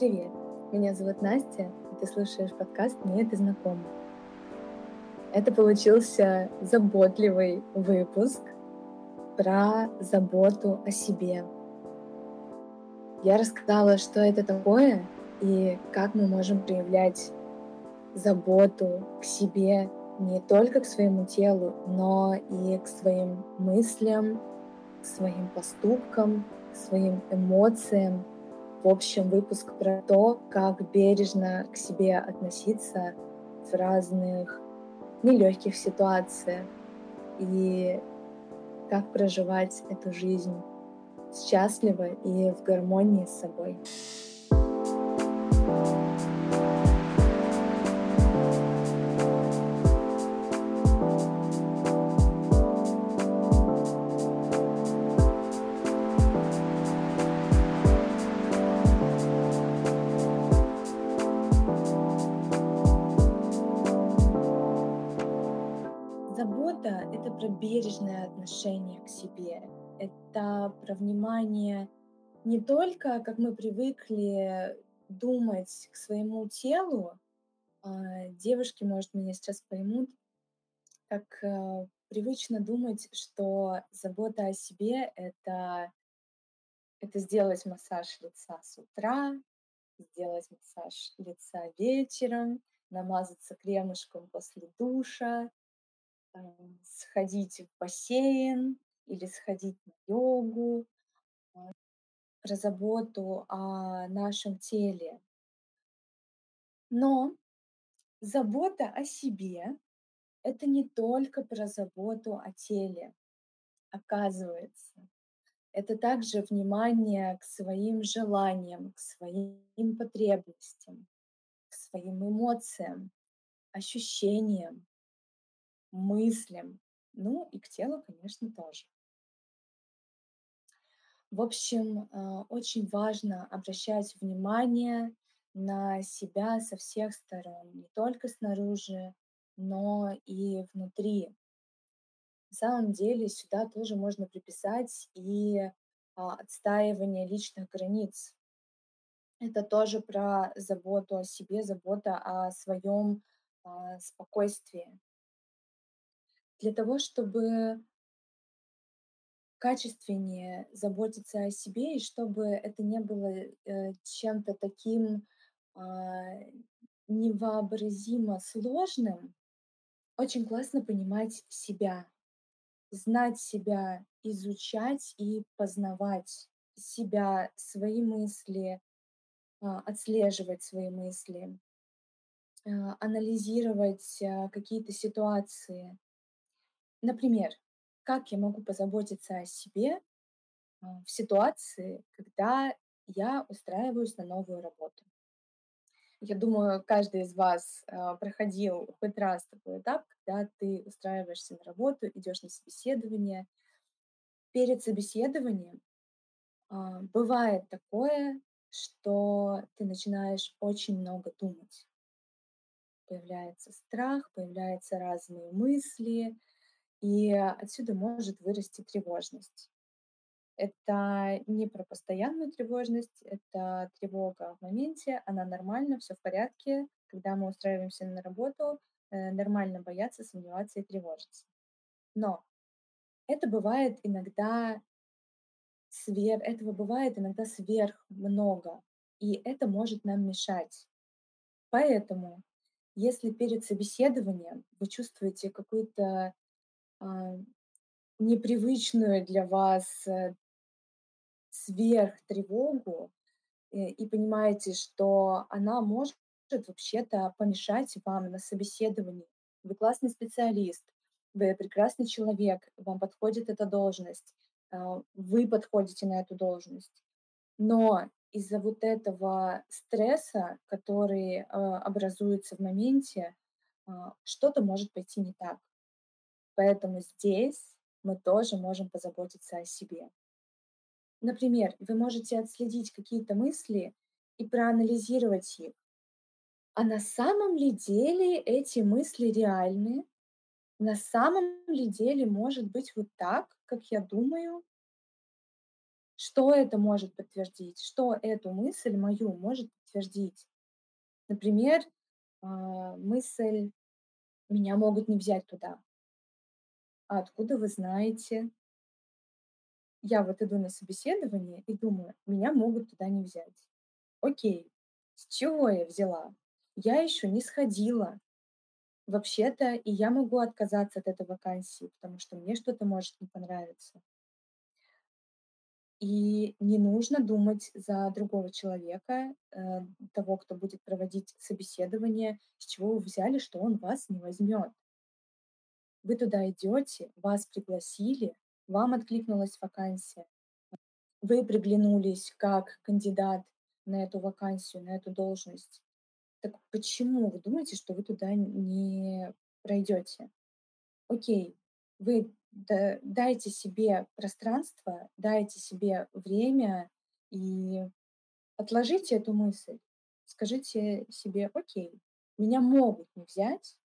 Привет, меня зовут Настя, и ты слушаешь подкаст «Мне это знакомо». Это получился заботливый выпуск про заботу о себе. Я рассказала, что это такое и как мы можем проявлять заботу к себе не только к своему телу, но и к своим мыслям, к своим поступкам, к своим эмоциям, в общем, выпуск про то, как бережно к себе относиться в разных нелегких ситуациях и как проживать эту жизнь счастливо и в гармонии с собой. Себе. Это про внимание не только, как мы привыкли думать к своему телу, а, девушки, может, меня сейчас поймут, как э, привычно думать, что забота о себе — это, это сделать массаж лица с утра, сделать массаж лица вечером, намазаться кремушком после душа, сходить в бассейн или сходить на йогу, про заботу о нашем теле. Но забота о себе — это не только про заботу о теле, оказывается. Это также внимание к своим желаниям, к своим потребностям, к своим эмоциям, ощущениям, мыслям, ну и к телу, конечно, тоже. В общем, э, очень важно обращать внимание на себя со всех сторон, не только снаружи, но и внутри. На самом деле сюда тоже можно приписать и а, отстаивание личных границ. Это тоже про заботу о себе, забота о своем а, спокойствии для того, чтобы качественнее заботиться о себе, и чтобы это не было э, чем-то таким а, невообразимо сложным, очень классно понимать себя, знать себя, изучать и познавать себя, свои мысли, а, отслеживать свои мысли, а, анализировать а, какие-то ситуации, Например, как я могу позаботиться о себе а, в ситуации, когда я устраиваюсь на новую работу? Я думаю, каждый из вас а, проходил хоть раз такой этап, когда ты устраиваешься на работу, идешь на собеседование. Перед собеседованием а, бывает такое, что ты начинаешь очень много думать. Появляется страх, появляются разные мысли, и отсюда может вырасти тревожность. Это не про постоянную тревожность, это тревога в моменте, она нормальна, все в порядке. Когда мы устраиваемся на работу, э, нормально бояться, сомневаться и тревожиться. Но это бывает иногда сверх, этого бывает иногда сверх много, и это может нам мешать. Поэтому, если перед собеседованием вы чувствуете какую-то непривычную для вас э, сверхтревогу э, и понимаете, что она может вообще-то помешать вам на собеседовании. Вы классный специалист, вы прекрасный человек, вам подходит эта должность, а, вы подходите на эту должность. Но из-за вот этого стресса, который а, образуется в моменте, что-то может пойти не так. Поэтому здесь мы тоже можем позаботиться о себе. Например, вы можете отследить какие-то мысли и проанализировать их. А на самом ли деле эти мысли реальны? На самом ли деле может быть вот так, как я думаю? Что это может подтвердить? Что эту мысль мою может подтвердить. Например, а, мысль: "Меня могут не взять туда". А откуда вы знаете? Я вот иду на собеседование и думаю: "Меня могут туда не взять". Окей, с чего я взяла? Я еще не сходила. Вообще-то и я могу отказаться от этой вакансии, потому что мне что-то может не понравиться. И не нужно думать за другого человека, э, того, кто будет проводить собеседование, с чего вы взяли, что он вас не возьмет. Вы туда идете, вас пригласили, вам откликнулась вакансия. Вы приглянулись как кандидат на эту вакансию, на эту должность. Так почему вы думаете, что вы туда не пройдете? Окей, вы да дайте себе пространство, дайте себе время и отложите эту мысль. Скажите себе: "Окей, меня могут не взять,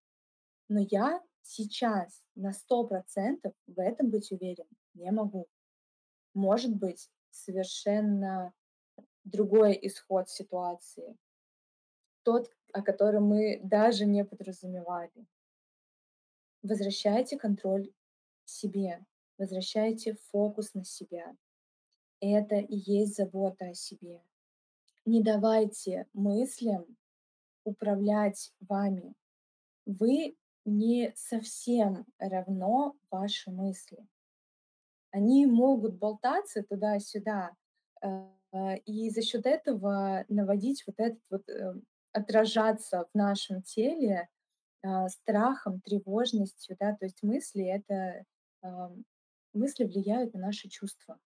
но я сейчас на 100 % в этом быть уверен не могу". Может быть совершенно другой исход ситуации. Тот, о котором мы даже не подразумевали. Возвращайте контроль себе, возвращайте фокус на себя. Это и есть забота о себе. Не давайте мыслям управлять вами. Вы не совсем равно ваши мысли. Они могут болтаться туда-сюда, э, и за счет этого наводить вот этот вот, э, отражаться в нашем теле, а, страхом, тревожностью, да. То есть мысли- это, мысли влияют на наши чувства.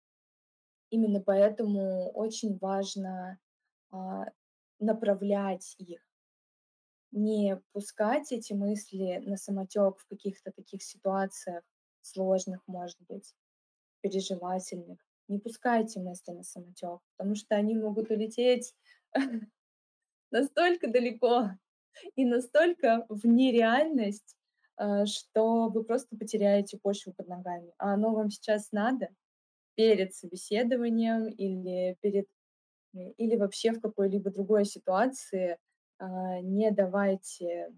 Именно поэтому очень важно, а, направлять их. Не пускать эти мысли насамотёк в каких-то таких ситуациях сложных, может быть, переживательных. Не пускайте мысли насамотёк, потому что они могут улететь настолько далеко и настолько в нереальность, а, что вы просто потеряете почву под ногами. А оно вам сейчас надо? Перед собеседованием или перед или вообще в какой-либо другой ситуации, не давайте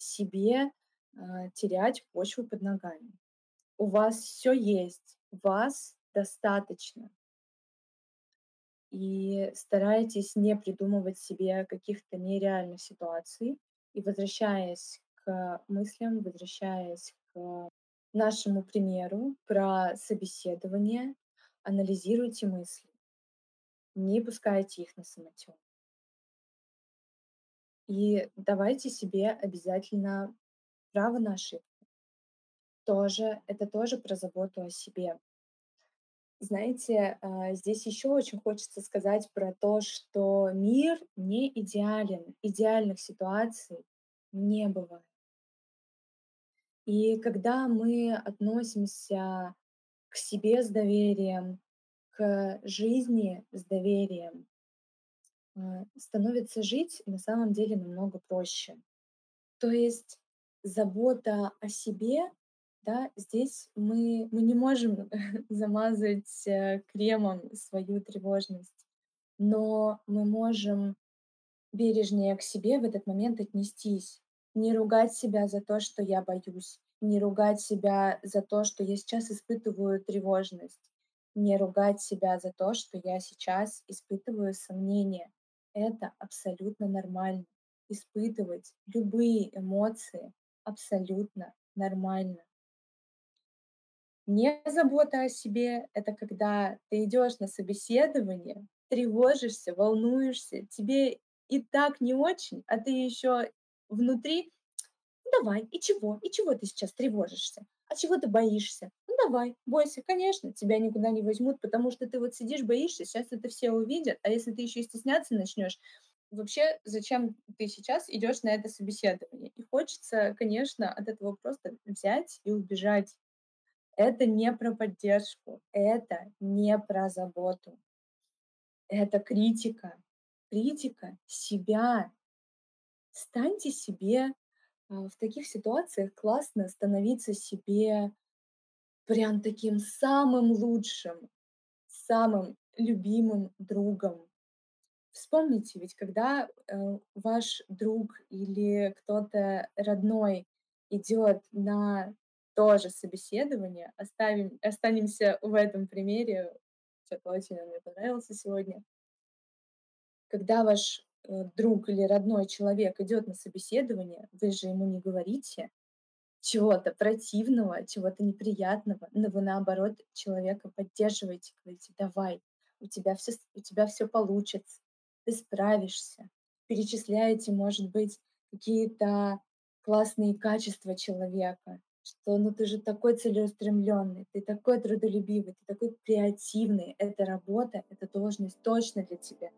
себе, а, терять почву под ногами. У вас всё есть, вас достаточно. И старайтесь не придумывать себе каких-то нереальных ситуаций. И возвращаясь к мыслям, возвращаясь к нашему примеру про собеседование, анализируйте мысли. Не пускайте их насамотёк. И давайте себе обязательно право на ошибку. Тоже это тоже про заботу о себе. Знаете, а, здесь ещё очень хочется сказать про то, что мир не идеален, идеальных ситуаций не бывает. И когда мы относимся к себе с доверием, к жизни с доверием становится жить на самом деле намного проще. То есть забота о себе, да, здесь мы мы не можем замазать, э, кремом свою тревожность, но мы можем бережнее к себе в этот момент отнестись. Не ругать себя за то, что я боюсь, не ругать себя за то, что я сейчас испытываю тревожность, не ругать себя за то, что я сейчас испытываю сомнения. Это абсолютно нормально. Испытывать любые эмоции абсолютно нормально. Не забота о себе- это когда ты идёшь на собеседование, тревожишься, волнуешься, тебе и так не очень, а ты ещё внутри: "Ну давай, и чего? И чего ты сейчас тревожишься? А чего ты боишься? Давай, бойся, конечно, тебя никуда не возьмут, потому что ты вот сидишь, боишься, щас это все увидят, а если ты ещё и стесняться начнёшь, вообще зачем ты сейчас идёшь на это собеседование?" И хочется, конечно, от этого просто взять и убежать. Это не про поддержку, это не про заботу. Это критика, критика себя. Станьте себе, а, в таких ситуациях классно становиться себе прям таким самым лучшим, самым любимым другом Вспомните, ведь когда, э, ваш друг или кто-то родной идет на то же собеседование, оставим останемся в этом примере, чё-то очень он мне понравился сегодня. Когда ваш, э, друг или родной человек идет на собеседование, вы же ему не говорите чего-то противного, чего-то неприятного, но вы, наоборот, человека поддерживаете, говорите: "Давай, у тебя всё с у тебя всё получится, ты справишься". Перечисляете, может быть, какие-то классные качества человека, что: "Ну ты же такой целеустремленный, ты такой трудолюбивый, ты такой креативный, эта работа, эта должность точно для тебя".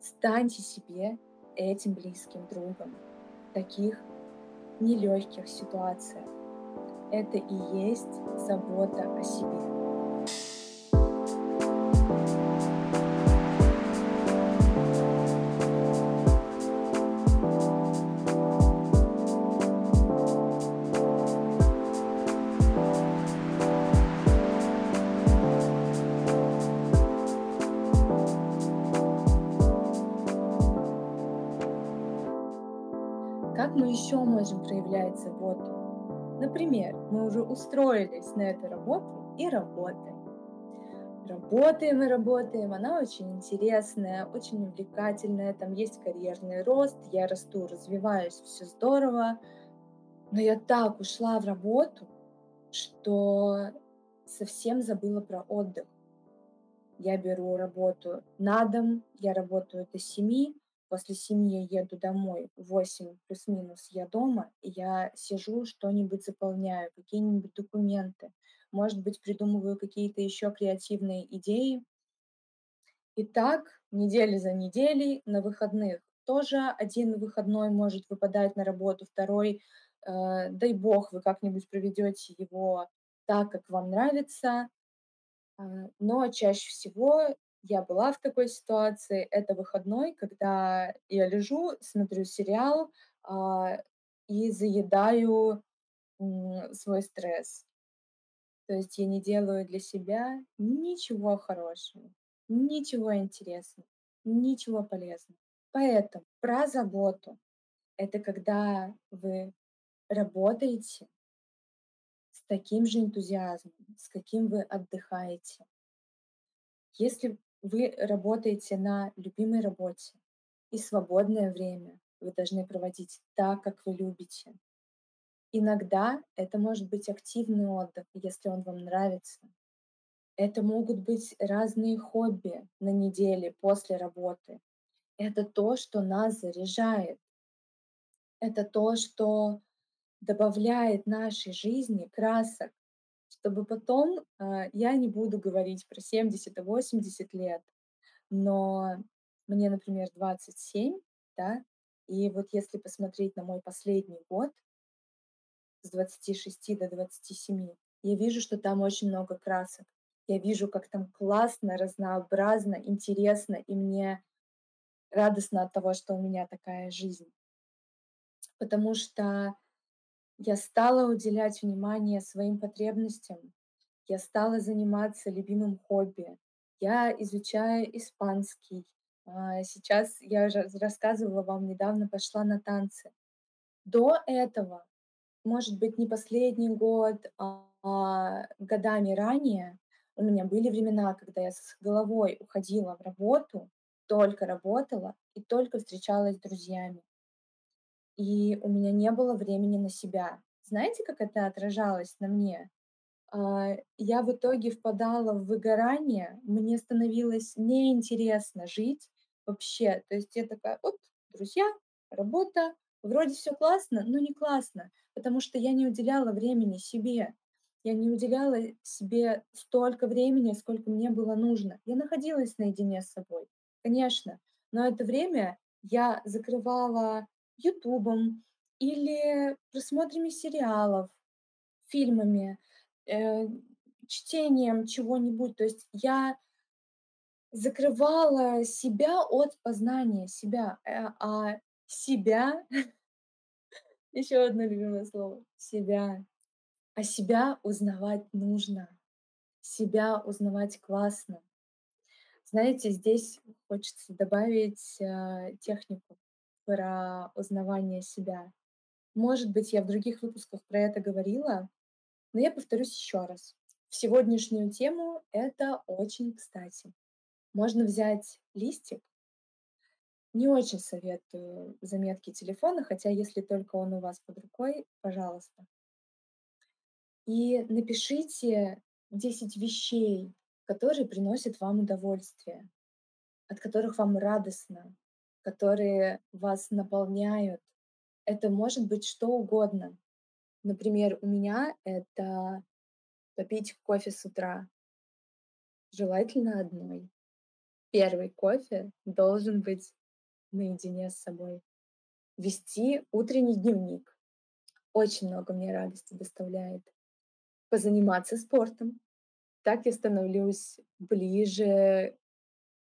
Станьте себе этим близким другом таких нелегких ситуациях. Это и есть забота о себе. Как мы еще можем? Например, мы уже устроились на эту работу и работаем. Работаем и работаем, она очень интересная, очень увлекательная, там есть карьерный рост, я расту, развиваюсь, всё здорово. Но я так ушла в работу, что совсем забыла про отдых. Я беру работу на дом, я работаю до 7, после 7 я еду домой, в 8 плюс-минус я дома, я сижу, что-нибудь заполняю, какие-нибудь документы, может быть, придумываю какие-то еще креативные идеи. И так неделя за неделей. На выходных тоже 1 выходной может выпадать на работу, 2, э, дай бог, вы как-нибудь проведете его так, как вам нравится. А, но чаще всего я была в такой ситуации. Это выходной, когда я лежу, смотрю сериал, а, и заедаю, м, свой стресс. То есть я не делаю для себя ничего хорошего, ничего интересного, ничего полезного. Поэтому про заботу. Это когда вы работаете с таким же энтузиазмом, с каким вы отдыхаете. Если вы работаете на любимой работе и свободное время вы должны проводить так, как вы любите. Иногда это может быть активный отдых, если он вам нравится. Это могут быть разные хобби на неделе после работы. Это то, что нас заряжает. Это то, что добавляет нашей жизни красок, чтобы потом, а, я не буду говорить про 70 и 80 лет, но мне, например, 27, да, и вот если посмотреть на мой последний год с 26 до 27, я вижу, что там очень много красок. Я вижу, как там классно, разнообразно, интересно, и мне радостно от того, что у меня такая жизнь. Потому что я стала уделять внимание своим потребностям, я стала заниматься любимым хобби, я изучаю испанский. А, сейчас я уже рассказывала вам, недавно пошла на танцы. До этого, может быть, не последний год, а годами ранее, у меня были времена, когда я с головой уходила в работу, только работала и только встречалась с друзьями. И у меня не было времени на себя. Знаете, как это отражалось на мне? А, я в итоге впадала в выгорание, мне становилось неинтересно жить вообще. То есть я такая: "Вот друзья, работа, вроде всё классно, но не классно". Потому что я не уделяла времени себе. Я не уделяла себе столько времени, сколько мне было нужно. Я находилась наедине с собой, конечно, но это время я закрывала "Ютубом" или просмотрами сериалов, фильмами, э, чтением чего-нибудь. То есть я закрывала себя от познания себя, э, а себя еще одно любимое слово себя. А себя узнавать нужно, себя узнавать классно. Знаете, здесь хочется добавить, а, технику про узнавание себя. Может быть, я в других выпусках про это говорила, но я повторюсь еще раз. В сегодняшнюю тему это очень кстати. Можно взять листик. Не очень советую заметки телефона, хотя если только он у вас под рукой, пожалуйста. И напишите 10 вещей, которые приносят вам удовольствие, от которых вам радостно, которые вас наполняют. Это может быть что угодно. Например, у меня это попить кофе с утра. Желательно одной. Первый кофе должен быть наедине с собой. Вести утренний дневник. Очень много мне радости доставляет. Позаниматься спортом. Так я становлюсь ближе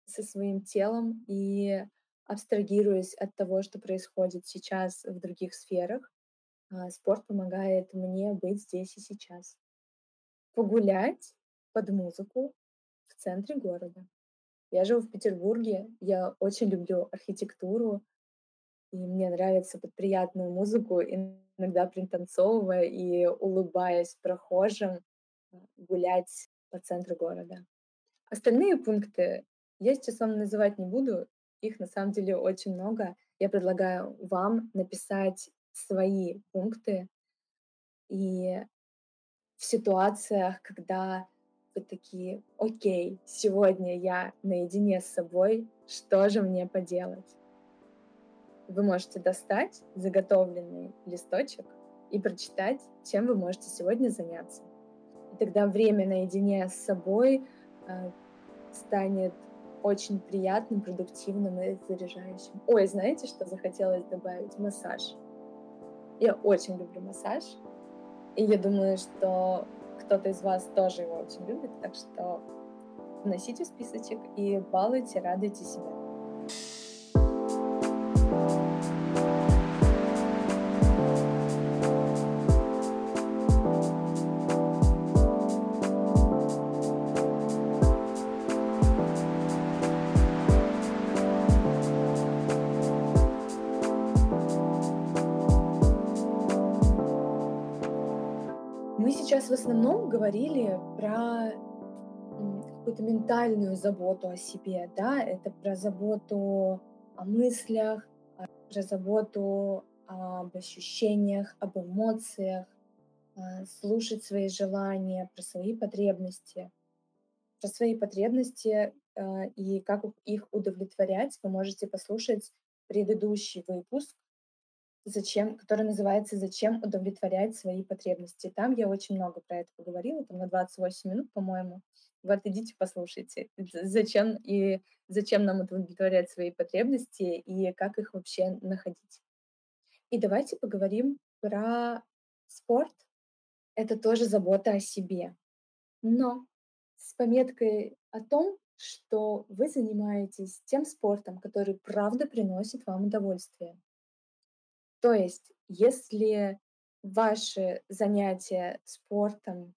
со своим телом и абстрагируюсь от того, что происходит сейчас в других сферах. А, спорт помогает мне быть здесь и сейчас. Погулять под музыку в центре города. Я живу в Петербурге, я очень люблю архитектуру, и мне нравится под приятную музыку, иногда пританцовывая и улыбаясь прохожим, а, гулять по центру города. Остальные пункты я сейчас вам называть не буду, их на самом деле очень много. Я предлагаю вам написать свои пункты и в ситуациях, когда вы такие: "Окей, сегодня я наедине с собой, что же мне поделать?" Вы можете достать заготовленный листочек и прочитать, чем вы можете сегодня заняться. И тогда время наедине с собой, а, станет очень приятным, продуктивным и заряжающим. Ой, знаете, что захотелось добавить? Массаж. Я очень люблю массаж, и я думаю, что кто-то из вас тоже его очень любит, так что вносите в списочек и балуйте, радуйте себя. Сейчас в основном говорили про какую-то ментальную заботу о себе, да, это про заботу о мыслях, а, про заботу об ощущениях, об эмоциях, а, слушать свои желания, про свои потребности. Про свои потребности а, и как их удовлетворять вы можете послушать предыдущий выпуск, Зачем который называется "Зачем удовлетворять свои потребности". Там я очень много про это поговорила, там на 28 минут, по-моему. Вот идите послушайте. Зачем и зачем нам удовлетворять свои потребности и как их вообще находить. И давайте поговорим про спорт. Это тоже забота о себе, но с пометкой о том, что вы занимаетесь тем спортом, который правда приносит вам удовольствие. То есть, если ваши занятия спортом-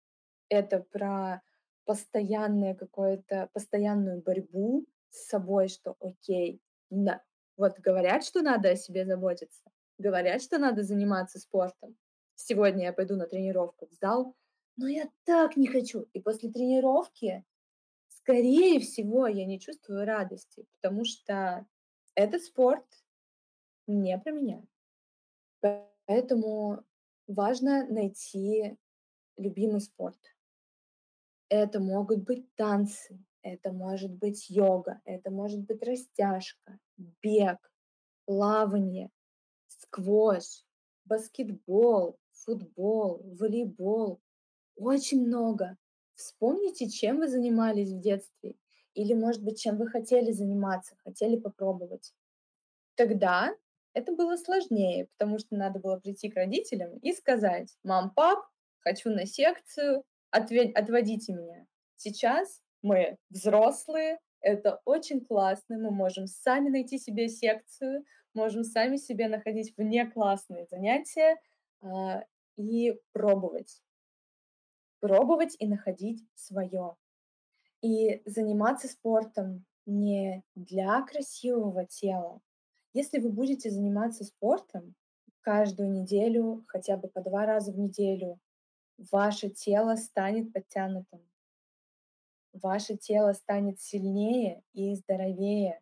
это про постоянное какое-то постоянную борьбу с собой, что окей, на вот говорят, что надо о себе заботиться, говорят, что надо заниматься спортом. Сегодня я пойду на тренировку в зал, но я так не хочу. И после тренировки, скорее всего, я не чувствую радости, потому что этот спорт не про меня. Поэтому важно найти любимый спорт. Это могут быть танцы, это может быть йога, это может быть растяжка, бег, плавание, сквош, баскетбол, футбол, волейбол. Очень много. Вспомните, чем вы занимались в детстве или, может быть, чем вы хотели заниматься, хотели попробовать. Тогда это было сложнее, потому что надо было прийти к родителям и сказать: "Мам, пап, хочу на секцию, отводите меня". Сейчас мы взрослые, это очень классно, мы можем сами найти себе секцию, можем сами себе находить внеклассные занятия, а, и пробовать. Пробовать и находить свое. И заниматься спортом не для красивого тела. Если вы будете заниматься спортом каждую неделю, хотя бы по 2 раза в неделю, ваше тело станет подтянутым. Ваше тело станет сильнее и здоровее.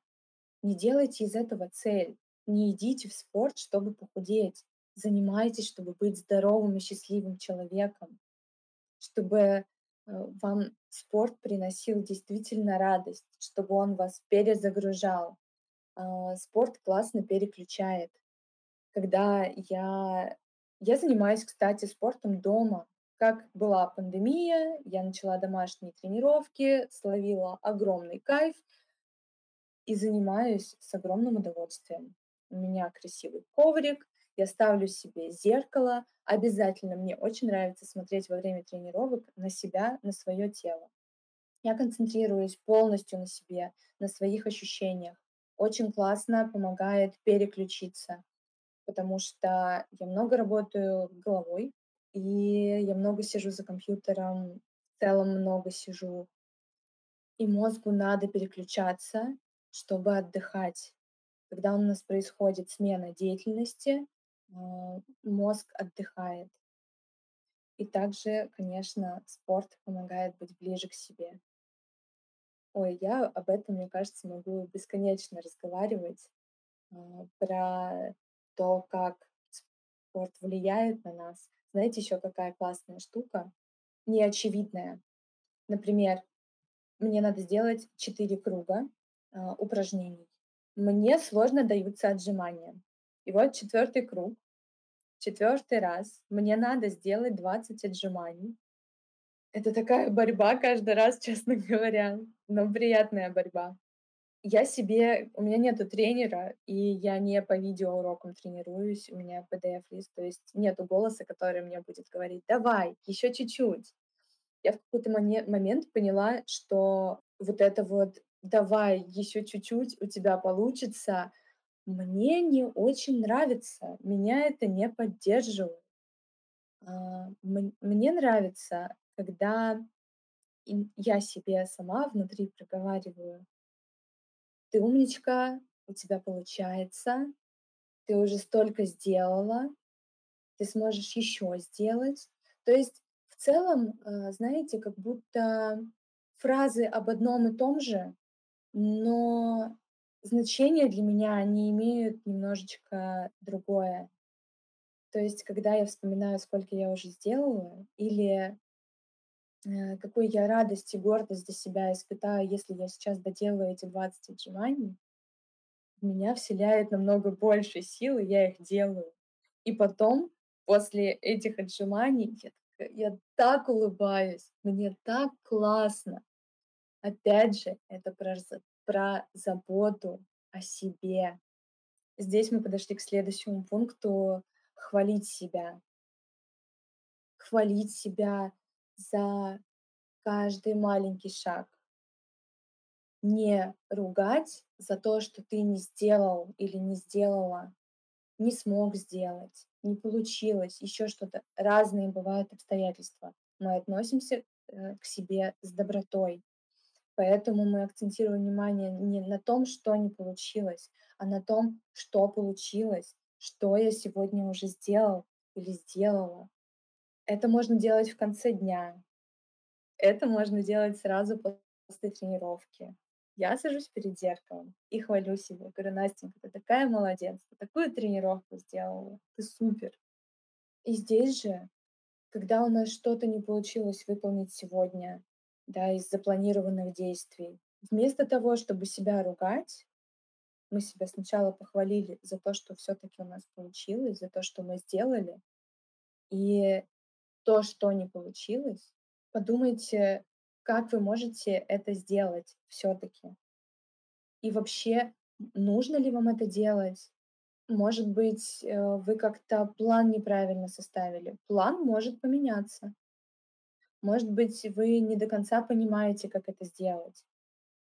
Не делайте из этого цель. Не идите в спорт, чтобы похудеть. Занимайтесь, чтобы быть здоровым и счастливым человеком, чтобы, э, вам спорт приносил действительно радость, чтобы он вас перезагружал. А, спорт классно переключает. Когда я я занимаюсь, кстати, спортом дома. Как была пандемия, я начала домашние тренировки, словила огромный кайф и занимаюсь с огромным удовольствием. У меня красивый коврик, я ставлю себе зеркало. Обязательно мне очень нравится смотреть во время тренировок на себя, на своё тело. Я концентрируюсь полностью на себе, на своих ощущениях. Очень классно помогает переключиться, потому что я много работаю головой, и я много сижу за компьютером, в целом много сижу. И мозгу надо переключаться, чтобы отдыхать. Когда у нас происходит смена деятельности, а, мозг отдыхает. И также, конечно, спорт помогает быть ближе к себе. Ой, я об этом, мне кажется, могу бесконечно разговаривать, а, про то, как спорт влияет на нас. Знаете, ещё какая классная штука, неочевидная? Например, мне надо сделать 4 круга, а, упражнений. Мне сложно даются отжимания. И вот 4 круг, 4 раз мне надо сделать 20 отжиманий. Это такая борьба каждый раз, честно говоря, но приятная борьба. Я себе у меня нету тренера, и я не по видеоурокам тренируюсь. У меня PDF-лист, то есть нету голоса, который мне будет говорить: "Давай, ещё чуть-чуть". Я в какой-то момент поняла, что вот это вот: "Давай, ещё чуть-чуть, у тебя получится", мне не очень нравится, меня это не поддерживает. А, мн мне нравится, когда я себе сама внутри проговариваю "Ты умничка, у тебя получается, ты уже столько сделала, ты сможешь ещё сделать". То есть в целом, э, знаете, как будто фразы об одном и том же, но значение для меня они имеют немножечко другое. То есть когда я вспоминаю, сколько я уже сделала, или какую я радость и гордость за себя испытаю, если я сейчас доделаю эти 20 отжиманий меня вселяет намного больше сил, и я их делаю. И потом, после этих отжиманий, я я так улыбаюсь, мне так классно. Опять же, это про про заботу о себе. Здесь мы подошли к следующему пункту: хвалить себя. Хвалить себя за каждый маленький шаг. Не ругать за то, что ты не сделал или не сделала, не смог сделать, не получилось, ещё что-то. Разные бывают обстоятельства. Мы относимся, э, к себе с добротой, поэтому мы акцентируем внимание не на том, что не получилось, а на том, что получилось, что я сегодня уже сделал или сделала. Это можно делать в конце дня. Это можно делать сразу после тренировки. Я сажусь перед зеркалом и хвалю себя. Говорю: "Настенька, ты такая молодец, ты такую тренировку сделала, ты супер". И здесь же, когда у нас что-то не получилось выполнить сегодня, да, из запланированных действий, вместо того, чтобы себя ругать, мы себя сначала похвалили за то, что всё-таки у нас получилось, за то, что мы сделали. И то, что не получилось, подумайте, как вы можете это сделать всё-таки. И вообще, нужно ли вам это делать? Может быть, э, вы как-то план неправильно составили. План может поменяться. Может быть, вы не до конца понимаете, как это сделать.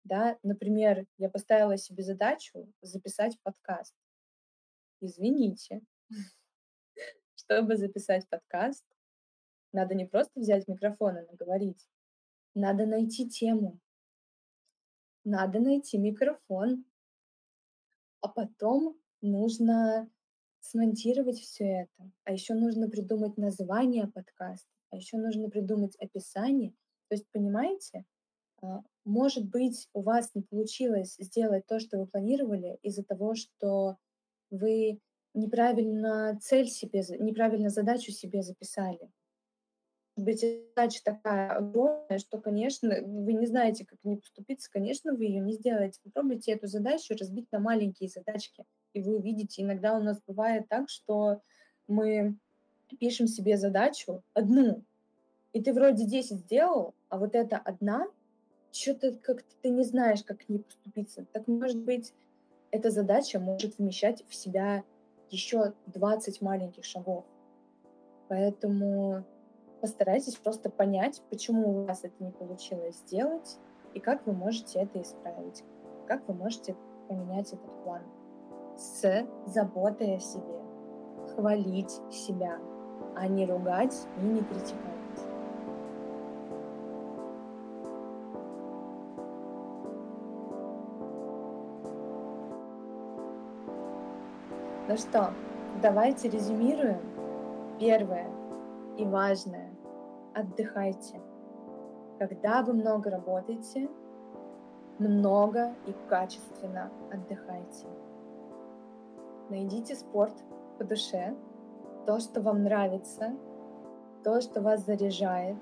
Да, например, я поставила себе задачу записать подкаст. Извините, чтобы записать подкаст, надо не просто взять микрофон и наговорить. Надо найти тему. надо найти микрофон. А потом нужно смонтировать всё это. А ещё нужно придумать название подкаста, а ещё нужно придумать описание. То есть, понимаете, а, может быть, у вас не получилось сделать то, что вы планировали, из-за того, что вы неправильно цель себе неправильно задачу себе записали. Быть задача такая огромная, что, конечно, вы не знаете, как к ней подступиться, конечно, вы её не сделаете. Попробуйте эту задачу разбить на маленькие задачки, и вы увидите. Иногда у нас бывает так, что мы пишем себе задачу одну, и ты вроде 10 сделал, а вот эта одна чё-то как-то ты не знаешь, как к ней подступиться. Так, может быть, эта задача может вмещать в себя ещё 20 маленьких шагов. Поэтому постарайтесь просто понять, почему у вас это не получилось сделать и как вы можете это исправить, как вы можете поменять этот план с заботой о себе. Хвалить себя, а не ругать и не критиковать. Ну что, давайте резюмируем. Первое и важное: отдыхайте. Когда вы много работаете, много и качественно отдыхайте. Найдите спорт по душе, то, что вам нравится, то, что вас заряжает,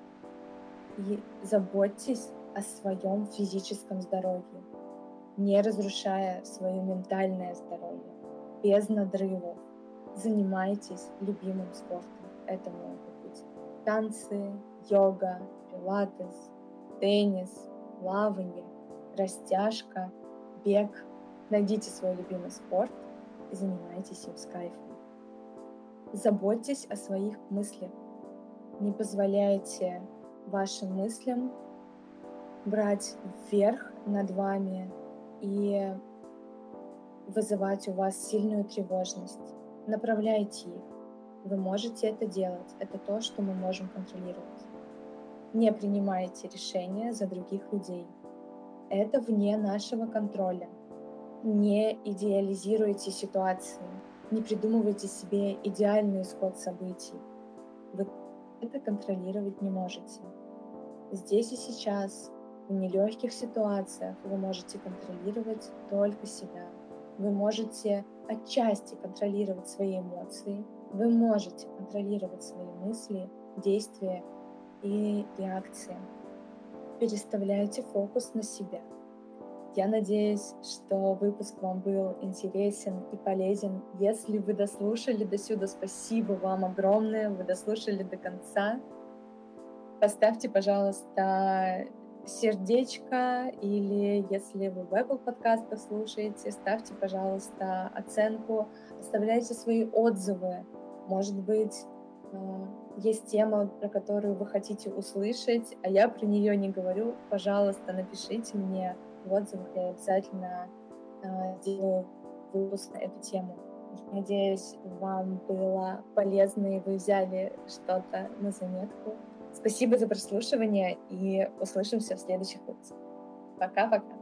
и заботьтесь о своем физическом здоровье, не разрушая свое ментальное здоровье без надрывов. Занимайтесь любимым спортом. Это быть танцы, йога, пилатес, теннис, плавание, растяжка, бег. Найдите свой любимый спорт и занимайтесь им с кайфом. Заботьтесь о своих мыслях. Не позволяйте вашим мыслям брать вверх над вами и вызывать у вас сильную тревожность. Направляйте их. Вы можете это делать. Это то, что мы можем контролировать. Не принимайте решения за других людей. Это вне нашего контроля. Не идеализируйте ситуации. Не придумывайте себе идеальный исход событий. Вы это контролировать не можете. Здесь и сейчас, в нелегких ситуациях, вы можете контролировать только себя. Вы можете отчасти контролировать свои эмоции, вы можете контролировать свои мысли, действия и реакции. Переставляйте фокус на себя. Я надеюсь, что выпуск вам был интересен и полезен. Если вы дослушали до сюда, спасибо вам огромное, вы дослушали до конца. Поставьте, пожалуйста, сердечко, или если вы в Apple подкастах слушаете, ставьте, пожалуйста, оценку, оставляйте свои отзывы. Может быть, э, есть тема, про которую вы хотите услышать, а я про нее не говорю, пожалуйста, напишите мне в отзывах, я обязательно э, сделаю выпуск на эту тему. Надеюсь, вам было полезно и вы взяли что-то на заметку. Спасибо за прослушивание и услышимся в следующих выпусках. Пока-пока.